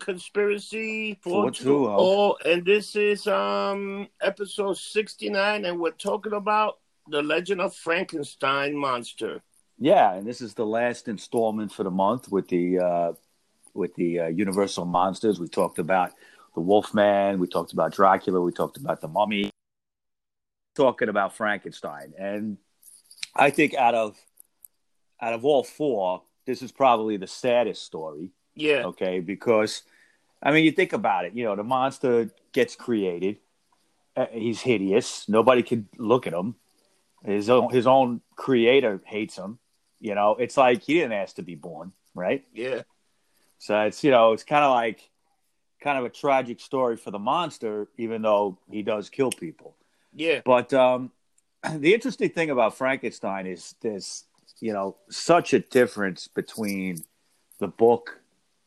Conspiracy Four two oh. and this is um episode sixty nine, and we're talking about the Legend of Frankenstein monster. Yeah, and this is the last installment for the month with the uh, with the uh, Universal monsters. We talked about the Wolfman, we talked about Dracula, we talked about the Mummy, talking about Frankenstein, and I think out of out of all four, this is probably the saddest story. Yeah. Okay, because I mean, you think about it. You know, the monster gets created. Uh, he's hideous. Nobody can look at him. His own his own creator hates him. You know, it's like he didn't ask to be born, right? Yeah. So it's you know, it's kind of like kind of a tragic story for the monster, even though he does kill people. Yeah. But um, the interesting thing about Frankenstein is there's you know such a difference between the book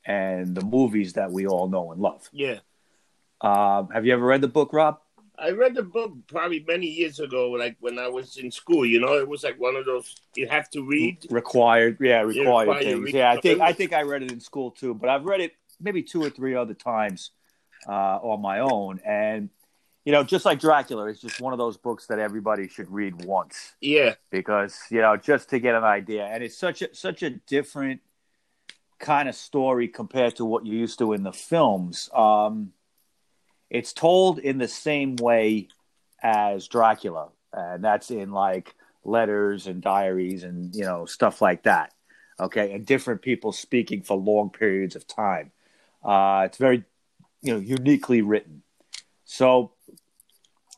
and the movies that we all know and love. Yeah. Um, have you ever read the book, Rob? I read the book probably many years ago, like when I was in school. You know, it was like one of those you have to read. Required, yeah, required required things. read- Yeah, I think I think I read it in school too, but I've read it maybe two or three other times uh, on my own, and you know, just like Dracula, it's just one of those books that everybody should read once Yeah. because you know just to get an idea, and it's such a such a different kind of story compared to what you're used to in the films. Um, it's told in the same way as Dracula, and that's in like letters and diaries and you know stuff like that. Okay, and different people speaking for long periods of time. Uh, it's very you know uniquely written. So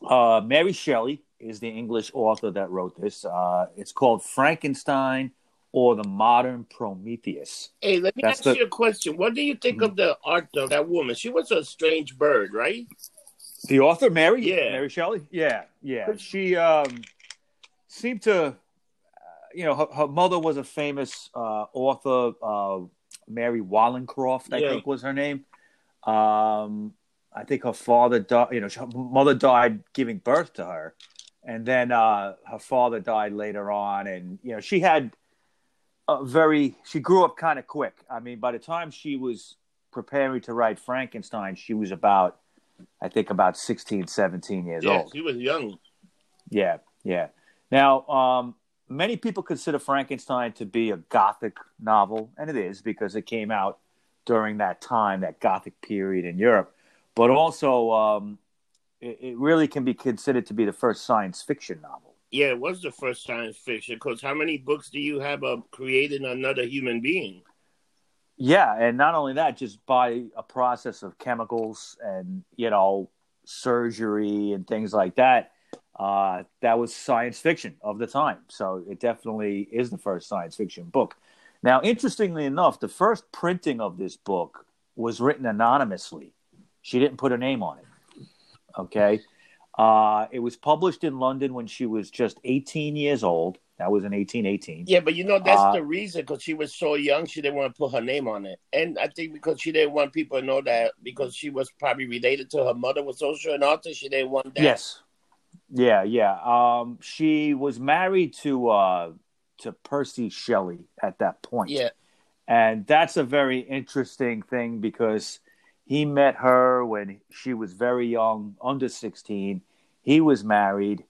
uh, Mary Shelley is the English author that wrote this. Uh, it's called Frankenstein or the Modern Prometheus. Hey, let me That's ask the- you a question. What do you think of the art of that woman? She was a strange bird, right? The author, Mary, Yeah. Mary Shelley, yeah, yeah. She um, seemed to, uh, you know, her, her mother was a famous uh, author, uh, Mary Wollstonecraft, I Yeah. think was her name. Um, I think her father died. You know, her mother died giving birth to her, and then uh, her father died later on. And you know, she had a very. She grew up kind of quick. I mean, by the time she was preparing to write Frankenstein, she was about, I think, about 16, 17 years Yeah, old. she was young. Yeah, yeah. Now, um, many people consider Frankenstein to be a gothic novel, and it is because it came out during that time, that gothic period in Europe. But also, um, it, it really can be considered to be the first science fiction novel. Yeah, it was the first science fiction. Because how many books do you have of creating another human being? Yeah, and not only that, just by a process of chemicals and you know surgery and things like that. Uh, that was science fiction of the time, so it definitely is the first science fiction book. Now, interestingly enough, the first printing of this book was written anonymously. She didn't put a name on it. Okay, uh, it was published in London when she was just 18 years old. That was in 1818. Yeah, but you know that's Uh, the reason because she was so young, she didn't want to put her name on it, and I think because she didn't want people to know that because she was probably related to her mother was also an author, she didn't want that. Yes. Yeah, yeah. Um, she was married to uh, to Percy Shelley at that point. Yeah, And that's a very interesting thing because he met her when she was very young, under 16. He was married.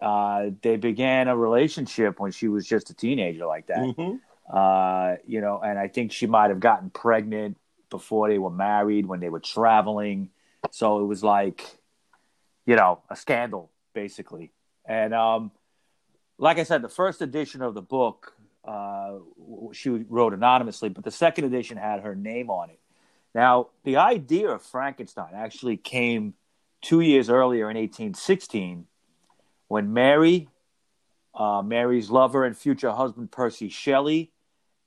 Uh, they began a relationship when she was just a teenager, like that. Mhm. Uh, you know, and I think she might have gotten pregnant before they were married when they were traveling. So it was like, you know, a scandal, basically. And um, like I said, the first edition of the book, uh, she wrote anonymously, but the second edition had her name on it. Now, the idea of Frankenstein actually came two years earlier in 1816 when Mary, uh, Mary's lover and future husband Percy Shelley,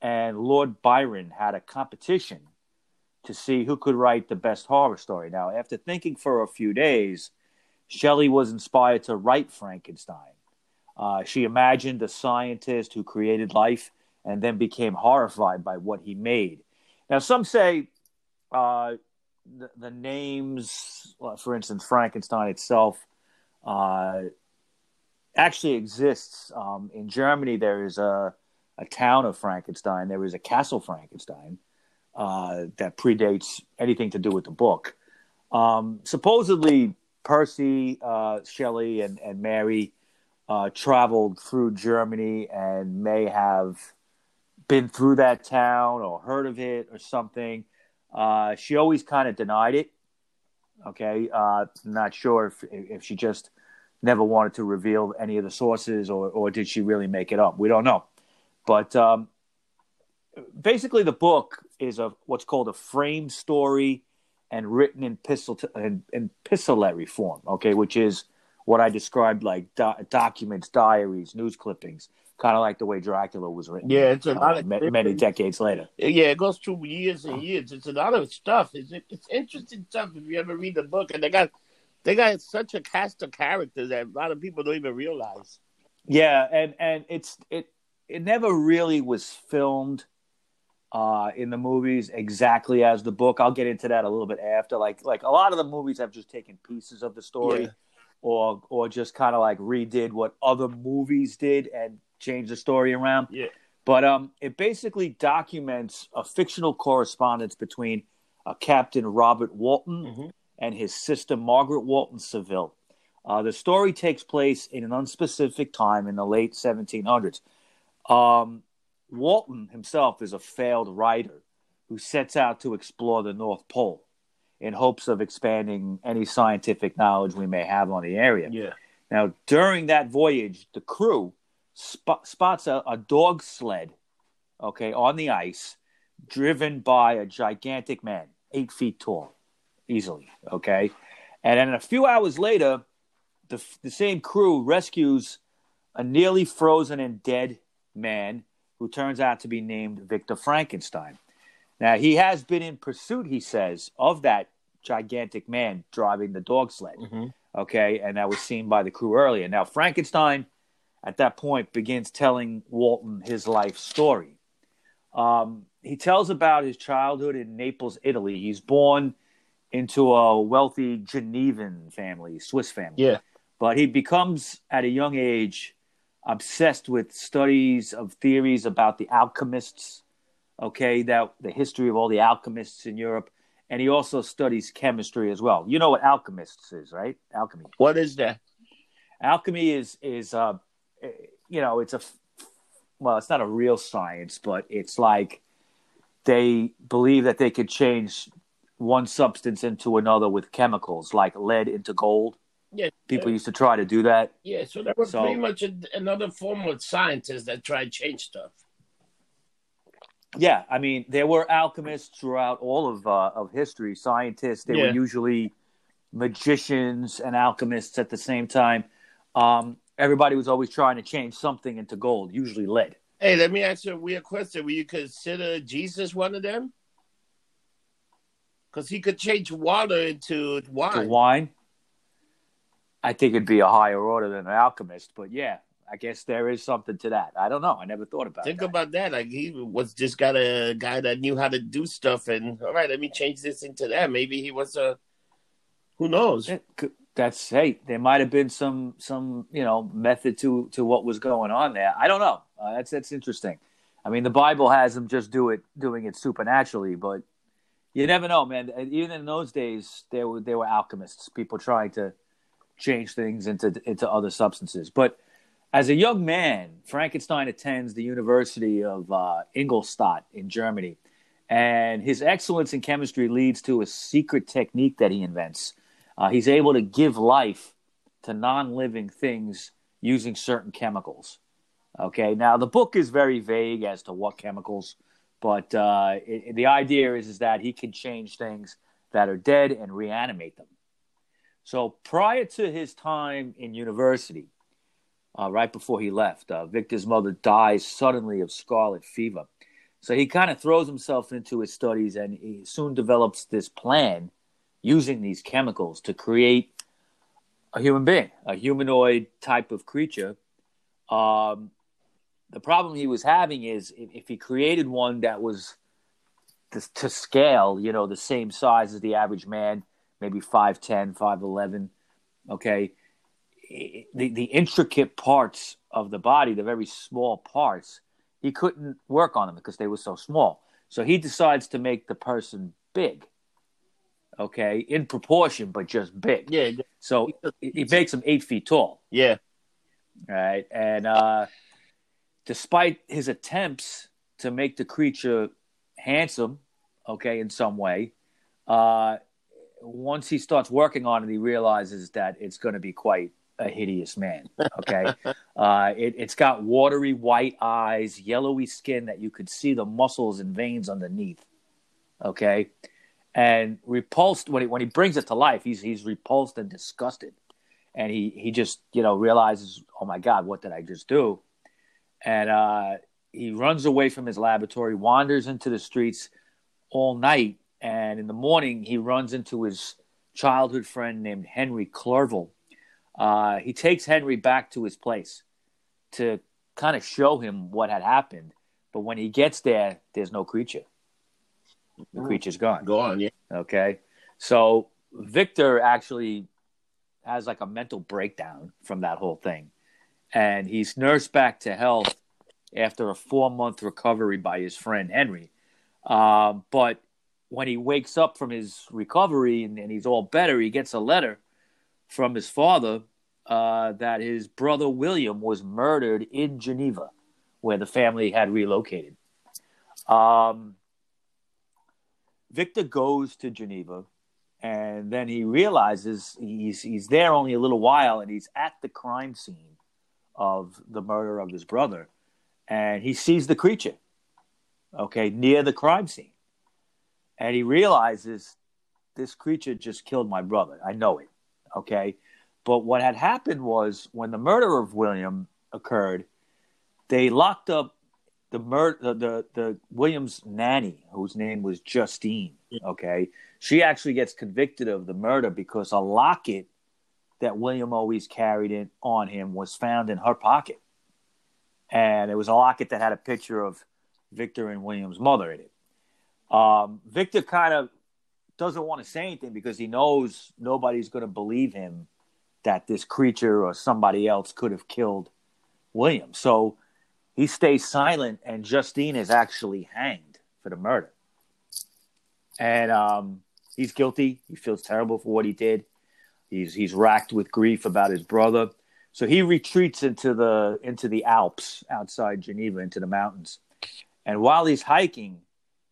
and Lord Byron had a competition to see who could write the best horror story. Now, after thinking for a few days, Shelley was inspired to write Frankenstein. Uh, she imagined a scientist who created life and then became horrified by what he made. Now, some say uh, the, the names, well, for instance, Frankenstein itself, uh, actually exists. Um, in Germany, there is a, a town of Frankenstein. There is a castle Frankenstein uh, that predates anything to do with the book. Um, supposedly, Percy, uh, Shelley, and, and Mary uh, traveled through Germany and may have been through that town or heard of it or something. Uh, she always kind of denied it. Okay, uh, not sure if if she just never wanted to reveal any of the sources or or did she really make it up? We don't know. But um, basically, the book is a what's called a frame story and written in, epistle, in, in epistolary form. Okay, which is what I described like do- documents, diaries, news clippings, kind of like the way Dracula was written. Yeah, it's a uh, lot of many, many decades later. Yeah, it goes through years and years. It's a lot of stuff. It's it's interesting stuff if you ever read the book, and they got they got such a cast of characters that a lot of people don't even realize. Yeah, and and it's it it never really was filmed uh, in the movies exactly as the book. I'll get into that a little bit after. Like like a lot of the movies have just taken pieces of the story. Yeah. Or, or just kind of like redid what other movies did and changed the story around. Yeah. But um, it basically documents a fictional correspondence between uh, Captain Robert Walton Mhm. and his sister Margaret Walton Saville. Uh, the story takes place in an unspecific time in the late 1700s. Um, Walton himself is a failed writer who sets out to explore the North Pole in hopes of expanding any scientific knowledge we may have on the area. Yeah. Now, during that voyage, the crew spot, spots a, a dog sled, okay, on the ice, driven by a gigantic man, eight feet tall, easily, okay. And then a few hours later, the, the same crew rescues a nearly frozen and dead man who turns out to be named Victor Frankenstein. Now, he has been in pursuit, he says, of that gigantic man driving the dog sled Mhm. okay, and that was seen by the crew earlier. Now, Frankenstein at that point begins telling Walton his life story. Um, he tells about his childhood in Naples, Italy. He's born into a wealthy Genevan family, Swiss family. Yeah. But he becomes, at a young age, obsessed with studies of theories about the alchemists, okay, that the history of all the alchemists in Europe. And he also studies chemistry as well. You know what alchemists is, right? Alchemy. What is that? Alchemy is is uh, you know, it's a well, it's not a real science, but it's like they believe that they could change one substance into another with chemicals, like lead into gold. Yeah. People used to try to do that. Yeah, so that was So- pretty much a, another form of scientists that try to change stuff. Yeah, I mean, there were alchemists throughout all of uh, of history. Scientists, they were usually magicians and alchemists at the same time. Um, everybody was always trying to change something into gold, usually lead. Hey, let me ask you a weird question. Will you consider Jesus one of them? Because he could change water into wine. to wine. I think it'd be a higher order than an alchemist, but yeah, I guess there is something to that. I don't know. I never thought about it. Think that. about that. Like he was just got a guy that knew how to do stuff, and all right, let me change this into that. Maybe he was a, who knows? Could- That's hey, there might have been some some you know method to to what was going on there. I don't know. Uh, that's that's interesting. I mean, the Bible has them just do it doing it supernaturally, but you never know, man. Even in those days, there were there were alchemists, people trying to change things into into other substances. But as a young man, Frankenstein attends the University of uh, Ingolstadt in Germany, and his excellence in chemistry leads to a secret technique that he invents. Uh, he's able to give life to non-living things using certain chemicals. Okay, now the book is very vague as to what chemicals, but uh, it, the idea is is that he can change things that are dead and reanimate them. So prior to his time in university, uh, right before he left, uh, Victor's mother dies suddenly of scarlet fever. So he kind of throws himself into his studies and he soon develops this plan using these chemicals to create a human being, a humanoid type of creature. Um, the problem he was having is if, if he created one that was to, to scale, you know, the same size as the average man, maybe 5'10, 5'11, okay, the the intricate parts of the body, the very small parts, he couldn't work on them because they were so small. So he decides to make the person big. Okay, in proportion, but just big. Yeah. So he, he makes him eight feet tall. Yeah. Right, and uh, despite his attempts to make the creature handsome, okay, in some way, uh, once he starts working on it, he realizes that it's going to be quite a hideous man. Okay, uh, it, it's got watery white eyes, yellowy skin that you could see the muscles and veins underneath. Okay, and repulsed when he when he brings it to life, he's he's repulsed and disgusted, and he he just you know realizes, oh my god, what did I just do? And uh, he runs away from his laboratory, wanders into the streets all night, and in the morning he runs into his childhood friend named Henry Clerval. Uh, he takes Henry back to his place to kind of show him what had happened, but when he gets there, there's no creature. The creature's gone. Gone. Yeah. Okay, so Victor actually has like a mental breakdown from that whole thing, and he's nursed back to health after a four month recovery by his friend Henry. Um, but when he wakes up from his recovery and, and, he's all better, he gets a letter from his father uh, that his brother William was murdered in Geneva, where the family had relocated. Um, Victor goes to Geneva, and then he realizes he's he's there only a little while, and he's at the crime scene of the murder of his brother, and he sees the creature, okay, near the crime scene, and he realizes this creature just killed my brother. I know it, okay, but what had happened was when the murder of William occurred, they locked up the murder the, the, the Williams nanny, whose name was Justine. Okay, she actually gets convicted of the murder because a locket that William always carried in on him was found in her pocket, and it was a locket that had a picture of Victor and William's mother in it. Um, Victor kind of doesn't want to say anything because he knows nobody's going to believe him that this creature or somebody else could have killed William. So he stays silent, and Justine is actually hanged for the murder. And um, he's guilty. He feels terrible for what he did. He's he's racked with grief about his brother. So he retreats into the into the Alps outside Geneva, into the mountains. And while he's hiking,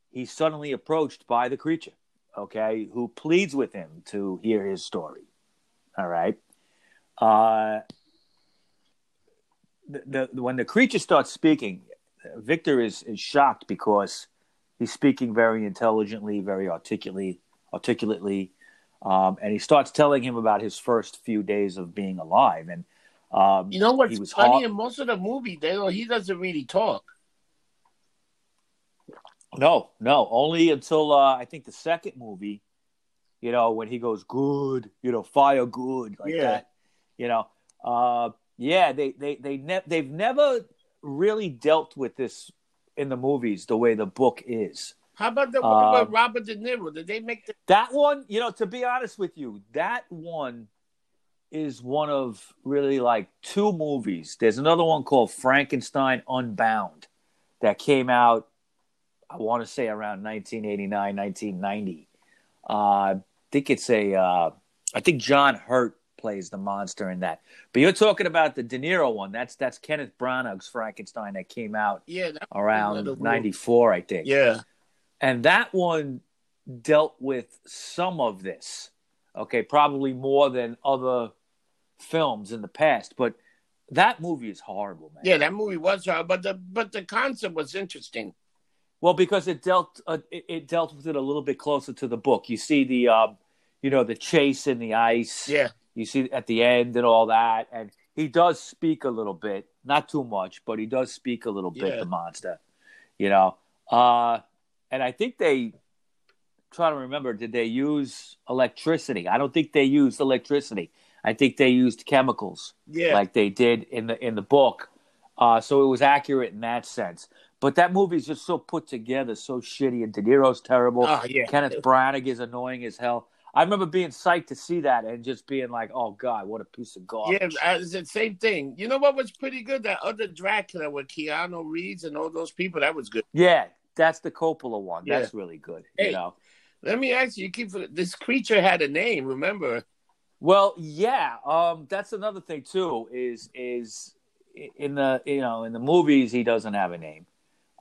he's suddenly approached by the creature, okay, who pleads with him to hear his story. All right. Uh, the, the, when the creature starts speaking, Victor is, is shocked because he's speaking very intelligently, very articulately, articulately, um, and he starts telling him about his first few days of being alive. And um, you know what's funny? in most of the movie, they he doesn't really talk. No, no, only until uh, I think the second movie. You know when he goes good, you know fire good like yeah. that. You know, uh, yeah, they they they ne- they've never really dealt with this in the movies the way the book is. How about the one um, with Robert De Niro? Did they make the- that one? You know, to be honest with you, that one is one of really like two movies. There's another one called Frankenstein Unbound that came out, I want to say around 1989, 1990. Uh, I think it's a, uh, I think John Hurt plays the monster in that. But you're talking about the De Niro one. That's that's Kenneth Branagh's Frankenstein that came out yeah, around '94, I think. Yeah, and that one dealt with some of this. Okay, probably more than other films in the past, but that movie is horrible, man. Yeah, that movie was horrible, but the but the concept was interesting. Well, because it dealt uh, it, it, dealt with it a little bit closer to the book. You see the uh, you know the chase in the ice. Yeah you see at the end and all that, and he does speak a little bit, not too much, but he does speak a little bit. Yeah. The monster, you know, uh, and I think they try to remember did they use electricity? I don't think they used electricity. I think they used chemicals, yeah, like they did in the in the book. Uh, so it was accurate in that sense. But that movie's just so put together, so shitty, and De Niro's terrible. Oh, yeah. Kenneth Branagh is annoying as hell. I remember being psyched to see that and just being like, "Oh God, what a piece of garbage!" Yeah, it's the same thing. You know what was pretty good? That other Dracula with Keanu Reeves and all those people. That was good. Yeah, that's the Coppola one. Yeah. That's really good. Hey. You know. Let me ask you. You keep this creature had a name. Remember? Well, yeah. Um, that's another thing too. Is is in the you know in the movies he doesn't have a name.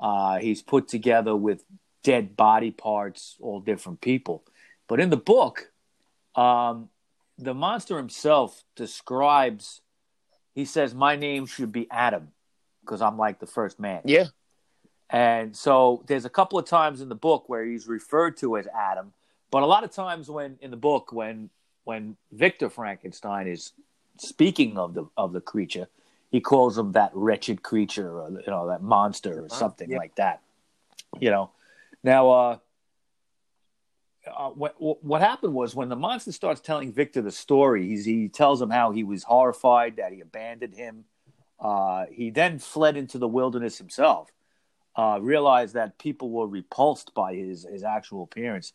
Uh, he's put together with dead body parts, all different people. But in the book, um, the monster himself describes. He says, "My name should be Adam, because I'm like the first man." Yeah. And so there's a couple of times in the book where he's referred to as Adam, but a lot of times when in the book when when Victor Frankenstein is speaking of the of the creature, he calls him that wretched creature or you know that monster or something yeah. like that. You know. Now uh uh, what what happened was when the monster starts telling Victor the story, he's, he tells him how he was horrified that he abandoned him. Uh, he then fled into the wilderness himself, uh, realized that people were repulsed by his his actual appearance,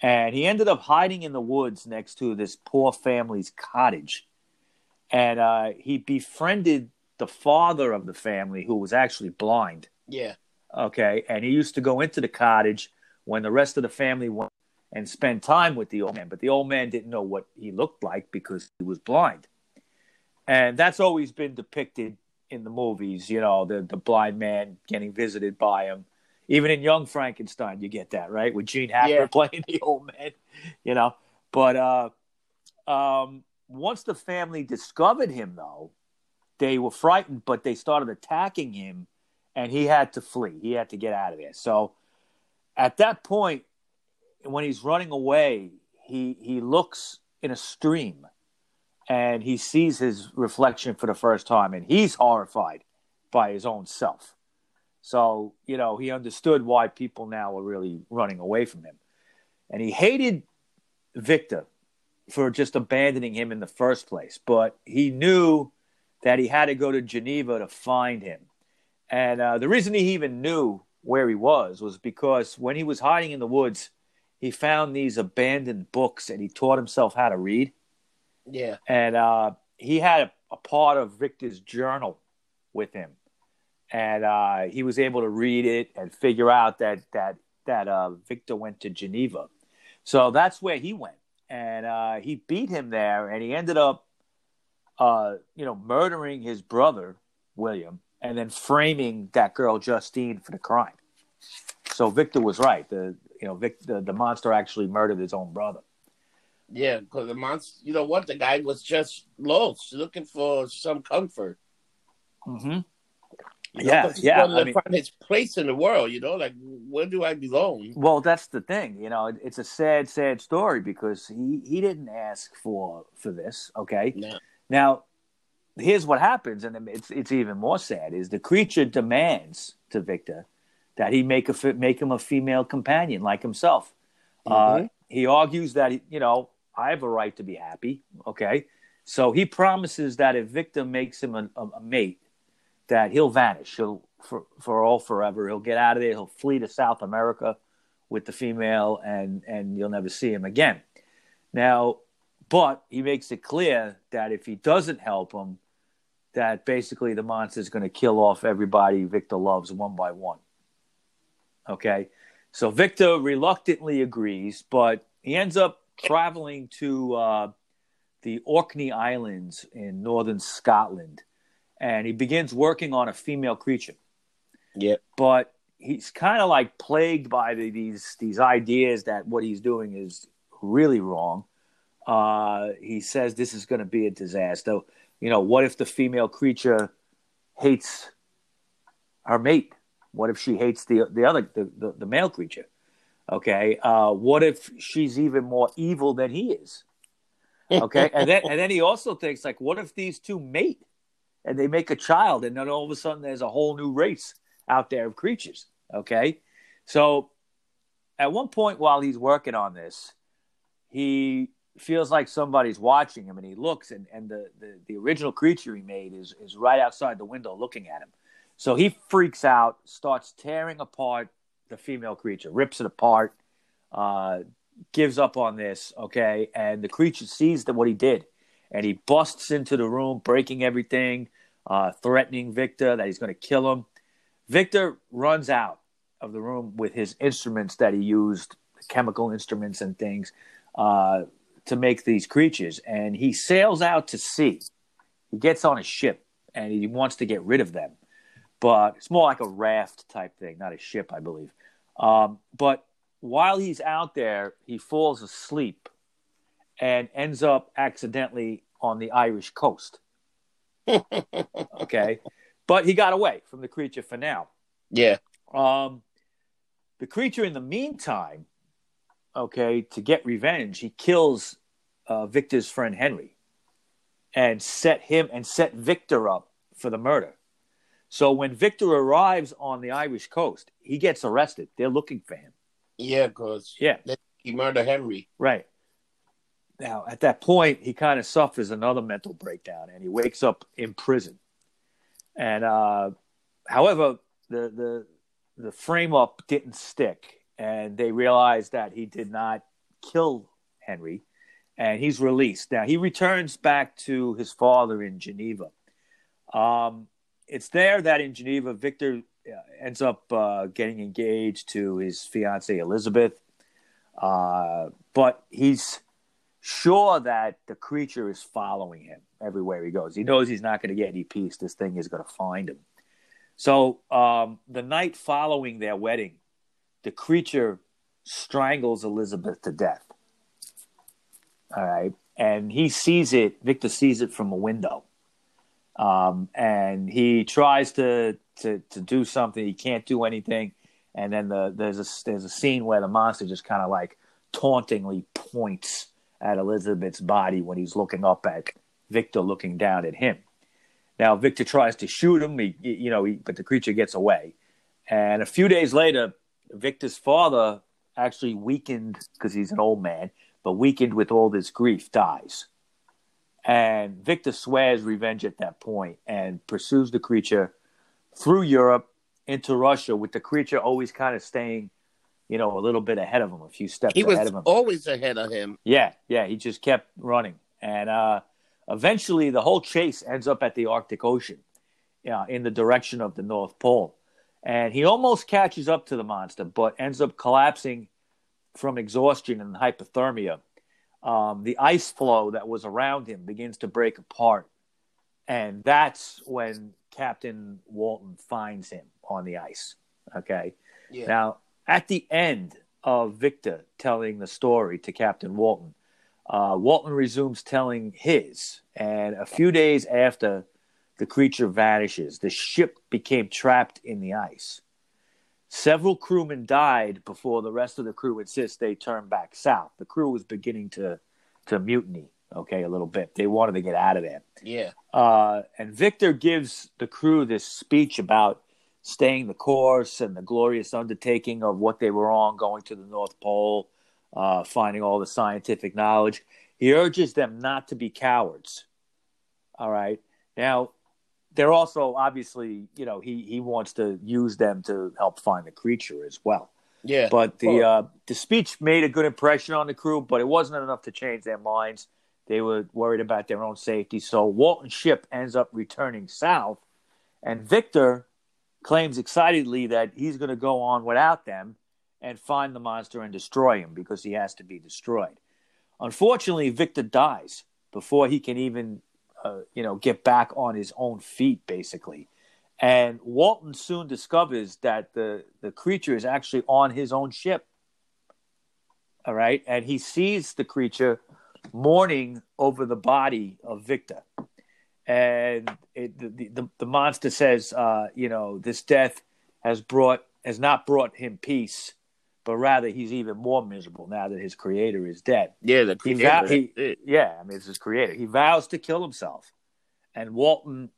and he ended up hiding in the woods next to this poor family's cottage, and uh, he befriended the father of the family who was actually blind. Yeah. Okay, and he used to go into the cottage when the rest of the family went and spend time with the old man, but the old man didn't know what he looked like because he was blind. And that's always been depicted in the movies, you know, the, the blind man getting visited by him. Even in Young Frankenstein, you get that, right? With Gene Hackman Yeah. playing the old man, you know. But uh, um, once the family discovered him, though, they were frightened, but they started attacking him, and he had to flee. He had to get out of there. So at that point, when he's running away, he he looks in a stream and he sees his reflection for the first time and he's horrified by his own self. So, you know, he understood why people now are really running away from him. And he hated Victor for just abandoning him in the first place, but he knew that he had to go to Geneva to find him. And uh, the reason he even knew where he was was because when he was hiding in the woods, he found these abandoned books and he taught himself how to read. Yeah. And uh, he had a, a part of Victor's journal with him, and uh, he was able to read it and figure out that that that uh, Victor went to Geneva. So that's where he went, and uh, he beat him there, and he ended up, uh, you know, murdering his brother William, and then framing that girl Justine for the crime. So Victor was right. The you know Vic, the, the monster actually murdered his own brother. Yeah, because the monster, you know what? The guy was just lost, looking for some comfort. Mm-hmm. You know, Yeah, yeah, I mean- find his place in the world. You know, like where do I belong? Well, that's the thing. You know, it's a sad, sad story because he he didn't ask for for this. Okay. No. Now, here's what happens, and it's it's even more sad: is the creature demands to Victor that he make a make him a female companion like himself. Uh, Mhm. he argues that you know I have a right to be happy. Okay, so he promises that if Victor makes him a, a, a mate, that he'll vanish. He'll for for all forever. He'll get out of there. He'll flee to South America with the female, and and you'll never see him again. Now, but he makes it clear that if he doesn't help him, that basically the monster's going to kill off everybody Victor loves one by one. Okay, so Victor reluctantly agrees, but he ends up traveling to uh, the Orkney Islands in northern Scotland, and he begins working on a female creature Yeah. but he's kind of like plagued by the, these these ideas that what he's doing is really wrong. Uh, he says this is going to be a disaster. You know, what if the female creature hates her mate? What if she hates the the other the, the, the male creature? Okay, uh, what if she's even more evil than he is? Okay, and then and then he also thinks like, what if these two mate and they make a child, and then all of a sudden there's a whole new race out there of creatures. Okay, so at one point while he's working on this, he feels like somebody's watching him, and he looks, and and the the, the original creature he made is is right outside the window looking at him. So he freaks out, starts tearing apart the female creature, rips it apart, uh, gives up on this, okay, and the creature sees that what he did, and he busts into the room, breaking everything, uh, threatening Victor that he's going to kill him. Victor runs out of the room with his instruments that he used, chemical instruments and things, uh, to make these creatures, and he sails out to sea. He gets on a ship, and he wants to get rid of them, but it's more like a raft type thing, not a ship, I believe. Um, but while he's out there, he falls asleep and ends up accidentally on the Irish coast. okay. But he got away from the creature for now. Yeah. Um, the creature, in the meantime, okay, to get revenge, he kills uh, Victor's friend Henry and set him and set Victor up for the murder. So when Victor arrives on the Irish coast, he gets arrested. They're looking for him. Yeah, because Yeah. he murdered Henry. Right. Now, at that point, he kind of suffers another mental breakdown and he wakes up in prison. And, uh, however, the, the, the frame up didn't stick and they realized that he did not kill Henry and he's released. Now, he returns back to his father in Geneva. Um, it's there that in Geneva, Victor uh, ends up uh, getting engaged to his fiancee Elizabeth. Uh, but he's sure that the creature is following him everywhere he goes. He knows he's not going to get any peace. This thing is going to find him. So um, the night following their wedding, the creature strangles Elizabeth to death. All right. And he sees it, Victor sees it from a window. Um, and he tries to, to, to do something. He can't do anything. And then the, there's a, there's a scene where the monster just kind of like tauntingly points at Elizabeth's body when he's looking up at Victor looking down at him. Now Victor tries to shoot him, he, you know, he, but the creature gets away. And a few days later, Victor's father, actually weakened because he's an old man, but weakened with all this grief, dies. And Victor swears revenge at that point and pursues the creature through Europe into Russia, with the creature always kind of staying, you know, a little bit ahead of him, a few steps He was ahead of him. always ahead of him. Yeah, yeah, he just kept running, and uh, eventually the whole chase ends up at the Arctic Ocean, yeah, in the direction of the North Pole, and he almost catches up to the monster, but ends up collapsing from exhaustion and hypothermia. Um, the ice floe that was around him begins to break apart, and that's when Captain Walton finds him on the ice. Okay. Yeah. Now, at the end of Victor telling the story to Captain Walton, uh, Walton resumes telling his, and a few days after the creature vanishes, the ship became trapped in the ice. Several crewmen died before the rest of the crew insists they turn back south. The crew was beginning to to mutiny, okay, a little bit. They wanted to get out of there. yeah. Uh, and Victor gives the crew this speech about staying the course and the glorious undertaking of what they were on, going to the North Pole, uh, finding all the scientific knowledge. He urges them not to be cowards. All right. Now, they're also obviously, you know, he, he wants to use them to help find the creature as well. Yeah. But the Well- uh, the speech made a good impression on the crew, but it wasn't enough to change their minds. They were worried about their own safety. So Walton's ship ends up returning south, and Victor claims excitedly that he's going to go on without them and find the monster and destroy him because he has to be destroyed. Unfortunately, Victor dies before he can even, uh, you know, get back on his own feet, basically. And Walton soon discovers that the, the creature is actually on his own ship. All right. And he sees the creature mourning over the body of Victor. And it, the, the, the monster says, uh, you know, this death has brought has not brought him peace, but rather he's even more miserable now that his creator is dead. yeah. The creator, he it. yeah, I mean it's his creator. He vows to kill himself, and Walton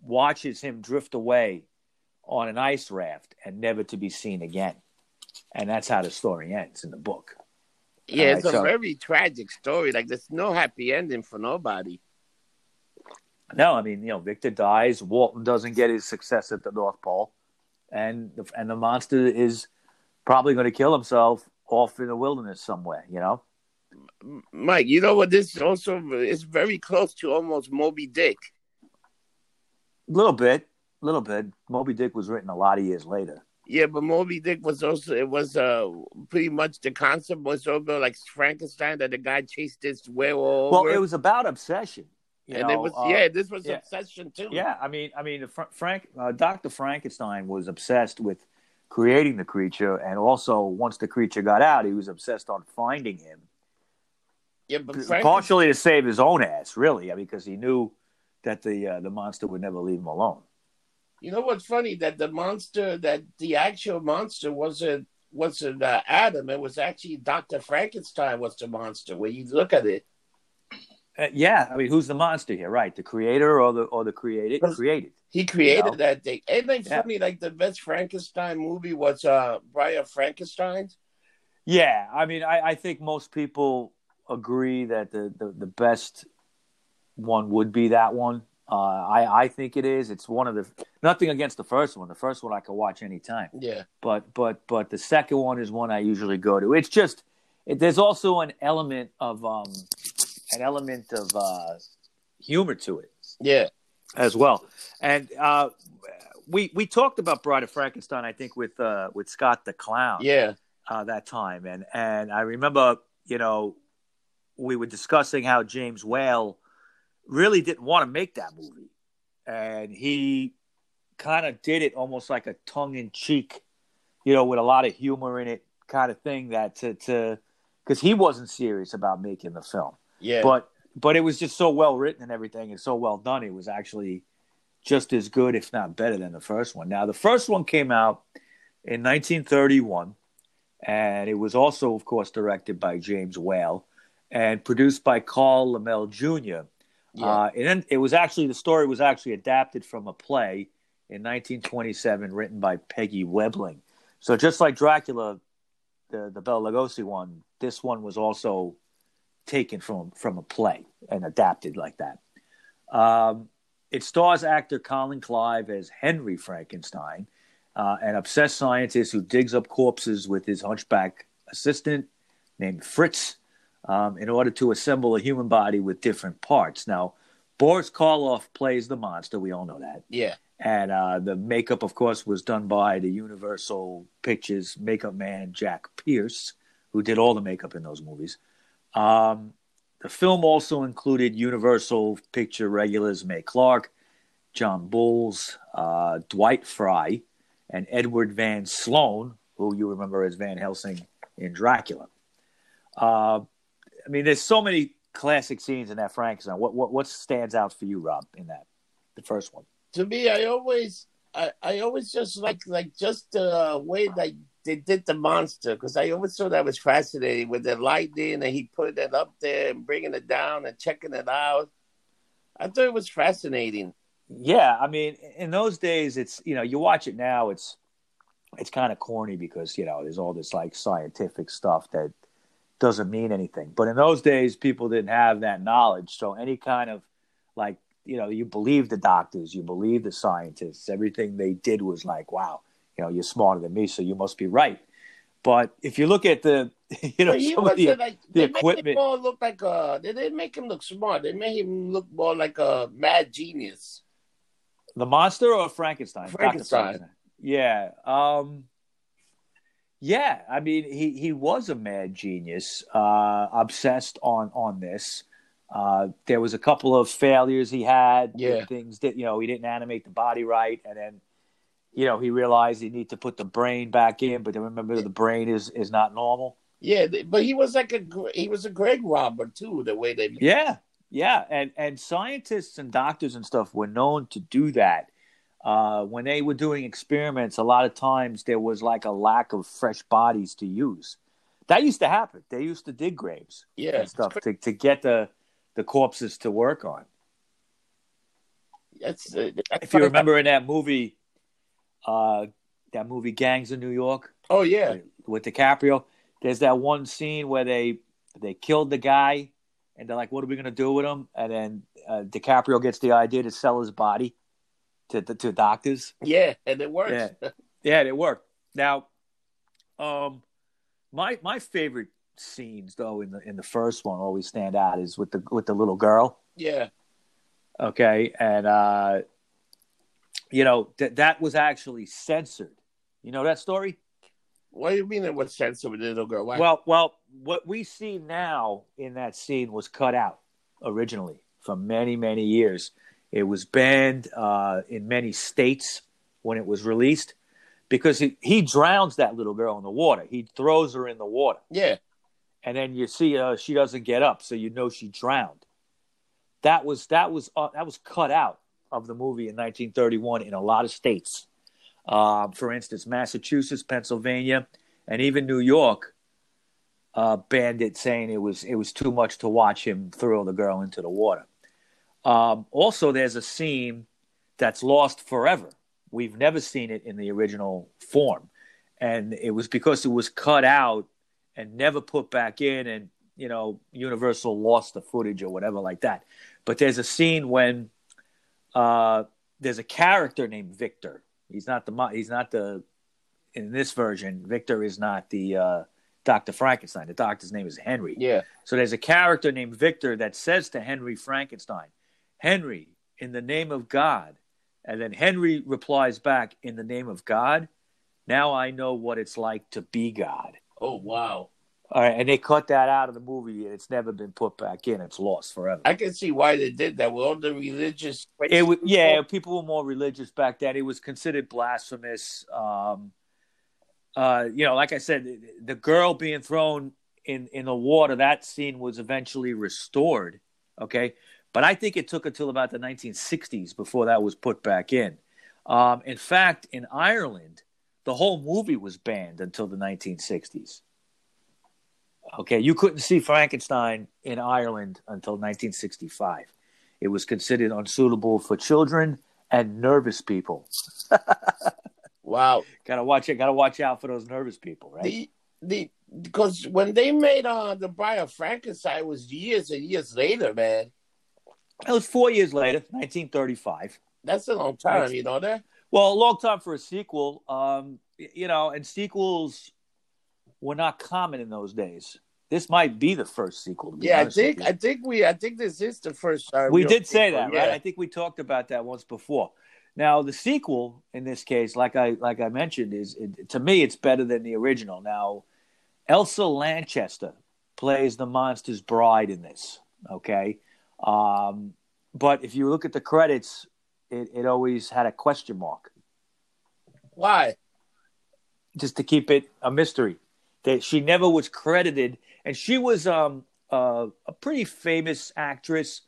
watches him drift away on an ice raft and never to be seen again. And that's how the story ends in the book. Yeah, it's a so- very tragic story. Like there's no happy ending for nobody. No, I mean you know Victor dies. Walton doesn't get his success at the North Pole, and the, and the monster is probably going to kill himself off in the wilderness somewhere. You know, Mike, you know what? This also is very close to almost Moby Dick. a little bit, a little bit. Moby Dick was written a lot of years later. Yeah, but Moby Dick was also it was uh pretty much the concept was over like Frankenstein that the guy chased this whale all Well, over. it was about obsession. you and it was uh, yeah, this was yeah. obsession too. Yeah, I mean, I mean, Frank, uh, Doctor Frankenstein was obsessed with creating the creature, and also once the creature got out, he was obsessed on finding him, yeah, but Frank, partially to save his own ass, really, because he knew that the uh, the monster would never leave him alone. you know what's funny that the monster that the actual monster wasn't wasn't uh, Adam. It was actually Doctor Frankenstein was the monster. When you look at it, Uh, yeah, I mean, who's the monster here, right? The creator or the or the created created? he created You know? that thing. Ain't it Yeah. funny? Like the best Frankenstein movie was uh Bride of Frankenstein. Yeah, I mean, I, I think most people agree that the, the, the best one would be that one. Uh, I I think it is. It's one of the nothing against the first one. The first one I could watch anytime, Yeah, but but but the second one is one I usually go to. It's just it, there's also an element of um an element of uh, humor to it. Yeah, as well. And uh, we we talked about Bride of Frankenstein, I think, with uh, with Scott the Clown yeah, uh, that time, and and I remember, you know, we were discussing how James Whale really didn't want to make that movie, and he kind of did it almost like a tongue in cheek, you know, with a lot of humor in it, kind of thing that to to because he wasn't serious about making the film, yeah. but but it was just so well written and everything, and so well done. It was actually just as good, if not better, than the first one. Now, the first one came out in 1931, and it was also, of course, directed by James Whale and produced by Carl Laemmle Jr. yeah. Uh, and then it was actually the story was actually adapted from a play in 1927, written by Peggy Webling. So just like Dracula, the the Bela Lugosi one, this one was also taken from from a play and adapted like that. Um, it stars actor Colin Clive as Henry Frankenstein, uh, an obsessed scientist who digs up corpses with his hunchback assistant named Fritz um, in order to assemble a human body with different parts. Now, Boris Karloff plays the monster. We all know that. yeah. And uh, the makeup, of course, was done by the Universal Pictures makeup man, Jack Pierce, who did all the makeup in those movies. Um, the film also included Universal Picture regulars Mae Clarke, John Boles, uh, Dwight Frye, and Edward Van Sloan, who you remember as Van Helsing in Dracula. Uh, I mean, there's so many classic scenes in that Frankenstein. What what what stands out for you, Rob, in that the first one? to me, I always, I, I always just like, like just the way that they did the monster because I always thought that was fascinating with the lightning and he put it up there and bringing it down and checking it out. I thought it was fascinating. Yeah, I mean, in those days, it's you know, you watch it now, it's it's kind of corny because you know there's all this like scientific stuff that doesn't mean anything. But in those days, people didn't have that knowledge, so any kind of like you know, you believe the doctors, you believe the scientists, everything they did was like, wow, you know, you're smarter than me, so you must be right. But if you look at the, you know, he some of the, like the equipment- him more look like a. They didn't make him look smart. They made him look more like a mad genius. The monster or Frankenstein? Dr. Frankenstein. Yeah. Um, yeah. I mean, he, he was a mad genius, uh, obsessed on, on this. Uh, there was a couple of failures he had. Yeah. Things that, you know, he didn't animate the body right. And then, you know, he realized he need to put the brain back in, but then remember the brain is, is not normal. Yeah, but he was like a he was a grave robber too. The way they Yeah, yeah, and and scientists and doctors and stuff were known to do that. Uh, when they were doing experiments, a lot of times there was like a lack of fresh bodies to use. That used to happen. They used to dig graves yeah and stuff to, to get the the corpses to work on. That's, uh, that's If you remember in that movie, uh, that movie Gangs of New York Oh yeah, with DiCaprio, there's that one scene where they they killed the guy, and they're like, "What are we gonna do with him?" And then uh, DiCaprio gets the idea to sell his body to to, to doctors. yeah, and it works. Yeah. Yeah, it worked. Now, um, My my favorite scenes though in the in the first one always stand out is with the with the little girl. Yeah. Okay, and uh, you know that that was actually censored. You know that story? What do you mean it was censored with the little girl? Why? Well, well, what we see now in that scene was cut out originally for many many years. It was banned uh, in many states when it was released because he, he drowns that little girl in the water. He throws her in the water. yeah. and then you see uh, she doesn't get up, so you know she drowned. That was that was uh, that was cut out of the movie in 1931 in a lot of states. Um, for instance, Massachusetts, Pennsylvania, and even New York uh, banned it, saying it was it was too much to watch him throw the girl into the water. Um, also, there's a scene that's lost forever. We've never seen it in the original form, and it was because it was cut out and never put back in and you know universal lost the footage or whatever like that but there's a scene when uh there's a character named victor he's not the he's not the in this version victor is not the uh dr frankenstein the doctor's name is henry Yeah. so there's a character named victor that says to henry frankenstein henry in the name of god and then henry replies back in the name of god now i know what it's like to be god Oh wow. All right, and they cut that out of the movie, and it's never been put back in. It's lost forever. I can see why they did that with all the religious. It was, yeah, people were more religious back then. It was considered blasphemous. Um, uh, you know, like I said, the girl being thrown in in the water. That scene was eventually restored. Okay, but I think it took until about the 1960s before that was put back in. Um, in fact, in Ireland, the whole movie was banned until the 1960s. Okay, you couldn't see Frankenstein in Ireland until 1965. It was considered unsuitable for children and nervous people. Wow. Gotta watch it. Gotta watch out for those nervous people, right? The the because when they made uh the Bride of Frankenstein it was years and years later, man. That was four years later, 1935. That's a long time, you know that? Well, a long time for a sequel. Um, you know, and sequels were not common in those days. This might be the first sequel. To be Yeah, I think. I think we I think this is the first uh, we did say sequel, that, yeah. right? I think we talked about that once before. Now, the sequel in this case, like I like I mentioned, is it, to me it's better than the original. Now, Elsa Lanchester plays the monster's bride in this. Okay, um, but if you look at the credits, it, it always had a question mark, Why? just to keep it a mystery. That she never was credited, and she was um, uh, a pretty famous actress.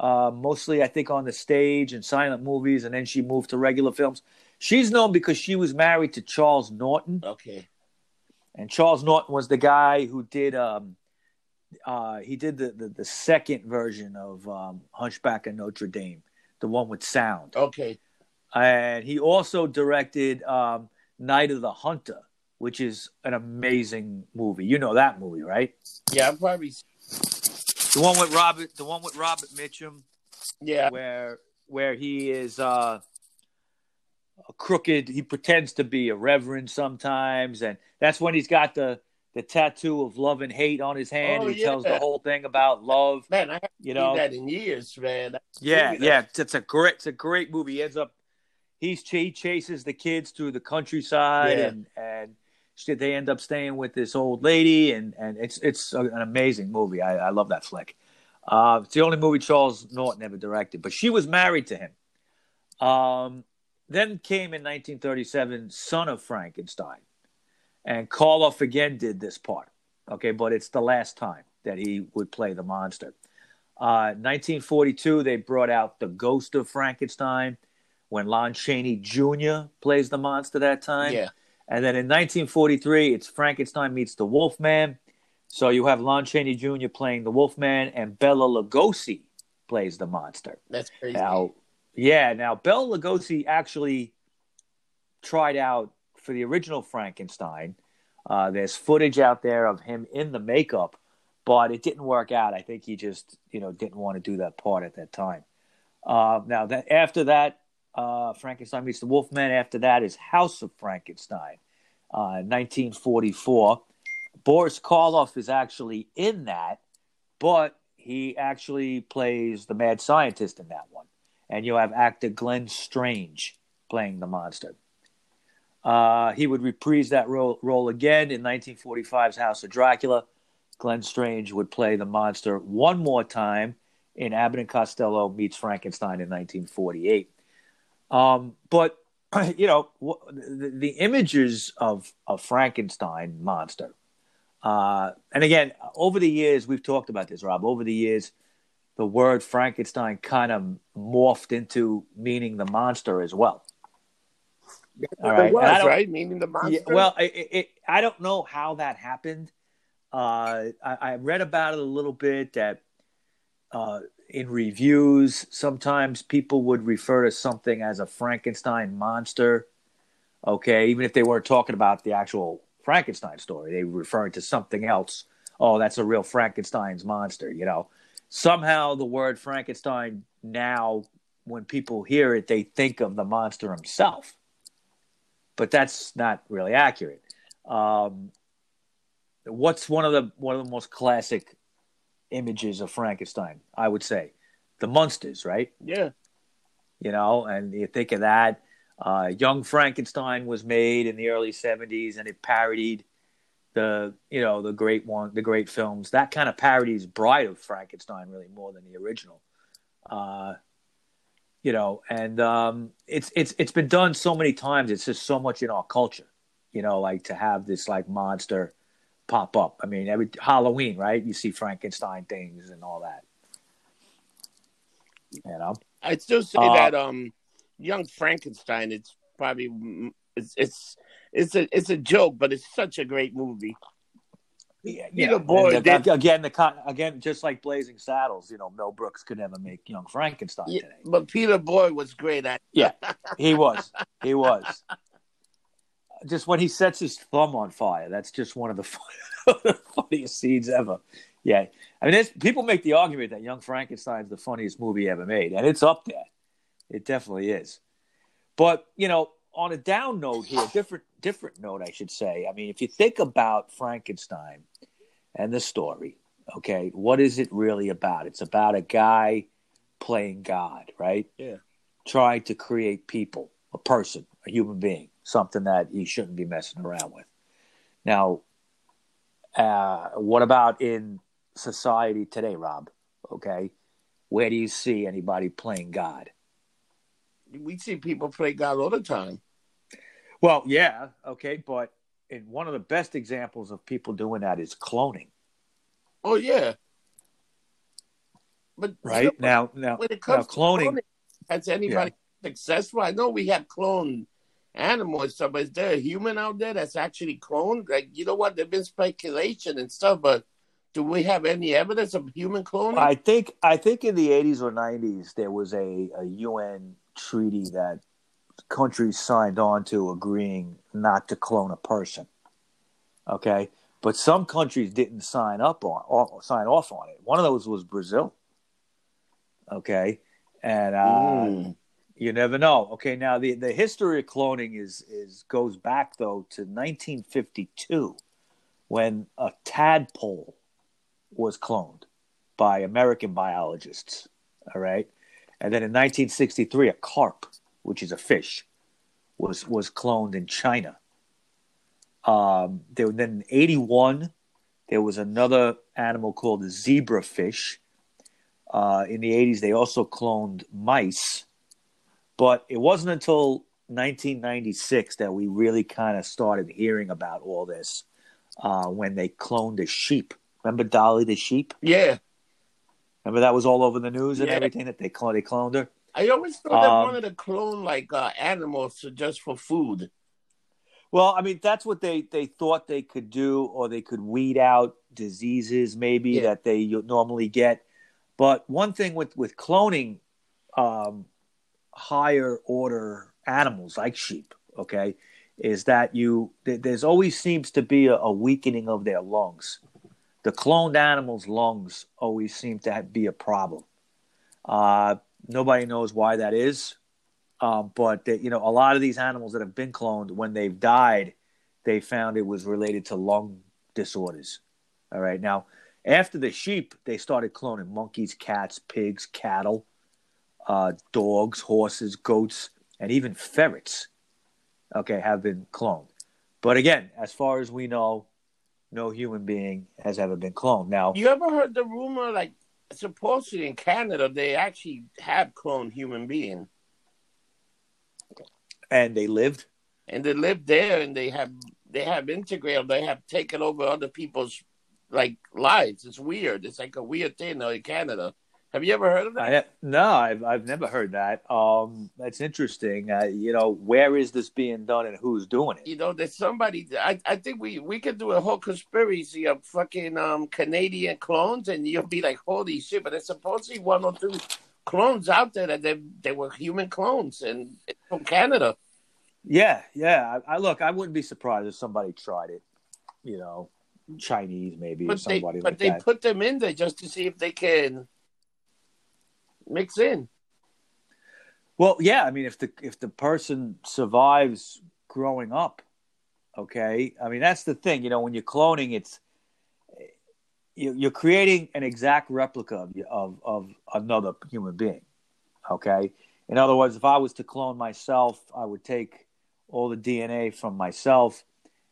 uh, mostly I think on the stage and silent movies, and then she moved to regular films. She's known because she was married to Charles Laughton, Okay. and Charles Laughton was the guy who did um, uh, he did the, the the second version of um, Hunchback of Notre Dame, the one with sound, Okay. and he also directed um, Night of the Hunter, which is an amazing movie. You know that movie, right? Yeah, I probably The one with Robert, the one with Robert Mitchum. yeah. where where he is uh, a crooked. He pretends to be a reverend sometimes, and that's when he's got the the tattoo of love and hate on his hand. Oh, he tells the whole thing about love. Man, I haven't You seen know, that in years, man. yeah, yeah. It's, it's a great, it's a great movie. He ends up, he's he chases the kids through the countryside, Yeah. and and they end up staying with this old lady, and and it's it's an amazing movie. I, I love that flick. Uh, it's the only movie Charles Laughton ever directed, but she was married to him. Um, then came in 1937, Son of Frankenstein, and Karloff again did this part. Okay, but it's the last time that he would play the monster. Uh, 1942, they brought out the Ghost of Frankenstein when Lon Chaney Jr. plays the monster that time. Yeah. And then in 1943, it's Frankenstein meets the Wolfman. So you have Lon Chaney Jr. playing the Wolfman, and Bela Lugosi plays the monster. That's crazy. Now, yeah, now Bela Lugosi actually tried out for the original Frankenstein. Uh, there's footage out there of him in the makeup, but it didn't work out. I think he just, you know, didn't want to do that part at that time. Uh, now that after that, uh, Frankenstein meets the Wolfman. After that is House of Frankenstein, uh, 1944. Boris Karloff is actually in that, but he actually plays the mad scientist in that one. And you have actor Glenn Strange playing the monster. Uh, he would reprise that role, role again in 1945's House of Dracula. Glenn Strange would play the monster one more time in Abbott and Costello meets Frankenstein in 1948. Um, but you know the, the, images of a Frankenstein monster, uh, and again over the years we've talked about this, Rob. Over the years, the word Frankenstein kind of morphed into meaning the monster as well. All right, was, right? Meaning the monster. Yeah, well, it, it, I don't know how that happened. Uh, I, I, read about it a little bit that uh, in reviews, sometimes people would refer to something as a Frankenstein monster. Okay, even if they weren't talking about the actual Frankenstein story, they were referring to something else. Oh, that's a real Frankenstein's monster, you know. Somehow the word Frankenstein now, when people hear it, they think of the monster himself. But that's not really accurate. Um, what's one of the one of the most classic images of Frankenstein, I would say. The Munsters, right? Yeah. You know, and you think of that. Uh, Young Frankenstein was made in the early 70s and it parodied the, you know, the great one, the great films. That kind of parodies Bride of Frankenstein really more than the original. Uh, you know, and um, it's it's it's been done so many times. It's just so much in our culture, you know, like to have this like monster pop up. I mean, every Halloween, right? You see Frankenstein things and all that. You know, I'd still say uh, that um, Young Frankenstein. It's probably it's it's it's a it's a joke, but it's such a great movie. Yeah, yeah. boy, the, again, the again, just like Blazing Saddles, you know, Mel Brooks could never make Young Frankenstein yeah, today. But Peter Boyle was great at. Yeah, he was. He was just when he sets his thumb on fire. That's just one of the funniest scenes ever. Yeah, I mean, people make the argument that Young Frankenstein is the funniest movie ever made, and it's up there. It definitely is. But you know, on a down note here, different different note, I should say. I mean, if you think about Frankenstein and the story, okay, what is it really about? It's about a guy playing God, right? Yeah. Trying to create people, a person, a human being something that you shouldn't be messing around with. Now, uh, what about in society today, Rob? Okay, where do you see anybody playing God? We see people play God all the time. Well, yeah, okay, but in one of the best examples of people doing that is cloning. Oh yeah, but right now, now when it comes now, cloning, cloning, has anybody yeah. successful? I know we have cloned animals stuff, but is there a human out there that's actually cloned? Like, you know what? There's been speculation and stuff, but do we have any evidence of human cloning? I think I think in the 80s or 90s there was a, a UN treaty that countries signed on to agreeing not to clone a person. Okay, but some countries didn't sign up on or sign off on it. One of those was Brazil. Okay, and uh, mm. You never know. Okay, now the, the history of cloning is is goes back though to 1952 when a tadpole was cloned by American biologists. All right, and then in 1963 a carp, which is a fish, was was cloned in China. Um, there, then in 81 there was another animal called the zebrafish. Uh, in the 80s, they also cloned mice but it wasn't until 1996 that we really kind of started hearing about all this uh, when they cloned a sheep. Remember Dolly the sheep? Yeah. Remember that was all over the news and yeah. everything that they cloned, they cloned her? I always thought um, they wanted to clone like uh, animals just for food. Well, I mean, that's what they, they thought they could do, or they could weed out diseases maybe yeah. that they normally get. But one thing with, with cloning, um, higher order animals like sheep, okay, is that you there's always seems to be a, a weakening of their lungs. The cloned animals' lungs always seem to be a problem. Uh, nobody knows why that is, um, but they, you know a lot of these animals that have been cloned, when they've died, they found it was related to lung disorders. All right. Now, after the sheep, they started cloning monkeys, cats, pigs, cattle, uh, dogs, horses, goats, and even ferrets. Okay, have been cloned. But again, as far as we know, no human being has ever been cloned. Now, You ever heard the rumor like supposedly in Canada they actually have cloned human being and they lived. and they lived there and they have they have integrated they have taken over other people's like lives. It's weird. It's like a weird thing though in Canada. Have you ever heard of that? I, no, I've I've never heard that. Um, that's interesting. Uh, you know, where is this being done and who's doing it? you know, there's somebody. I, I think we we could do a whole conspiracy of fucking um Canadian clones, and you'll be like, holy shit! But there's supposedly one or two clones out there that they they were human clones, and it's from Canada. Yeah, yeah. I, I look. I wouldn't be surprised if somebody tried it. You know, Chinese maybe or But they somebody but like they that. put them in there just to see if they can mix in. Well, yeah. I mean, if the if the person survives growing up, okay. I mean, that's the thing. You know, when you're cloning, it's you, you're creating an exact replica of, of of another human being. Okay. In other words, if I was to clone myself, I would take all the DNA from myself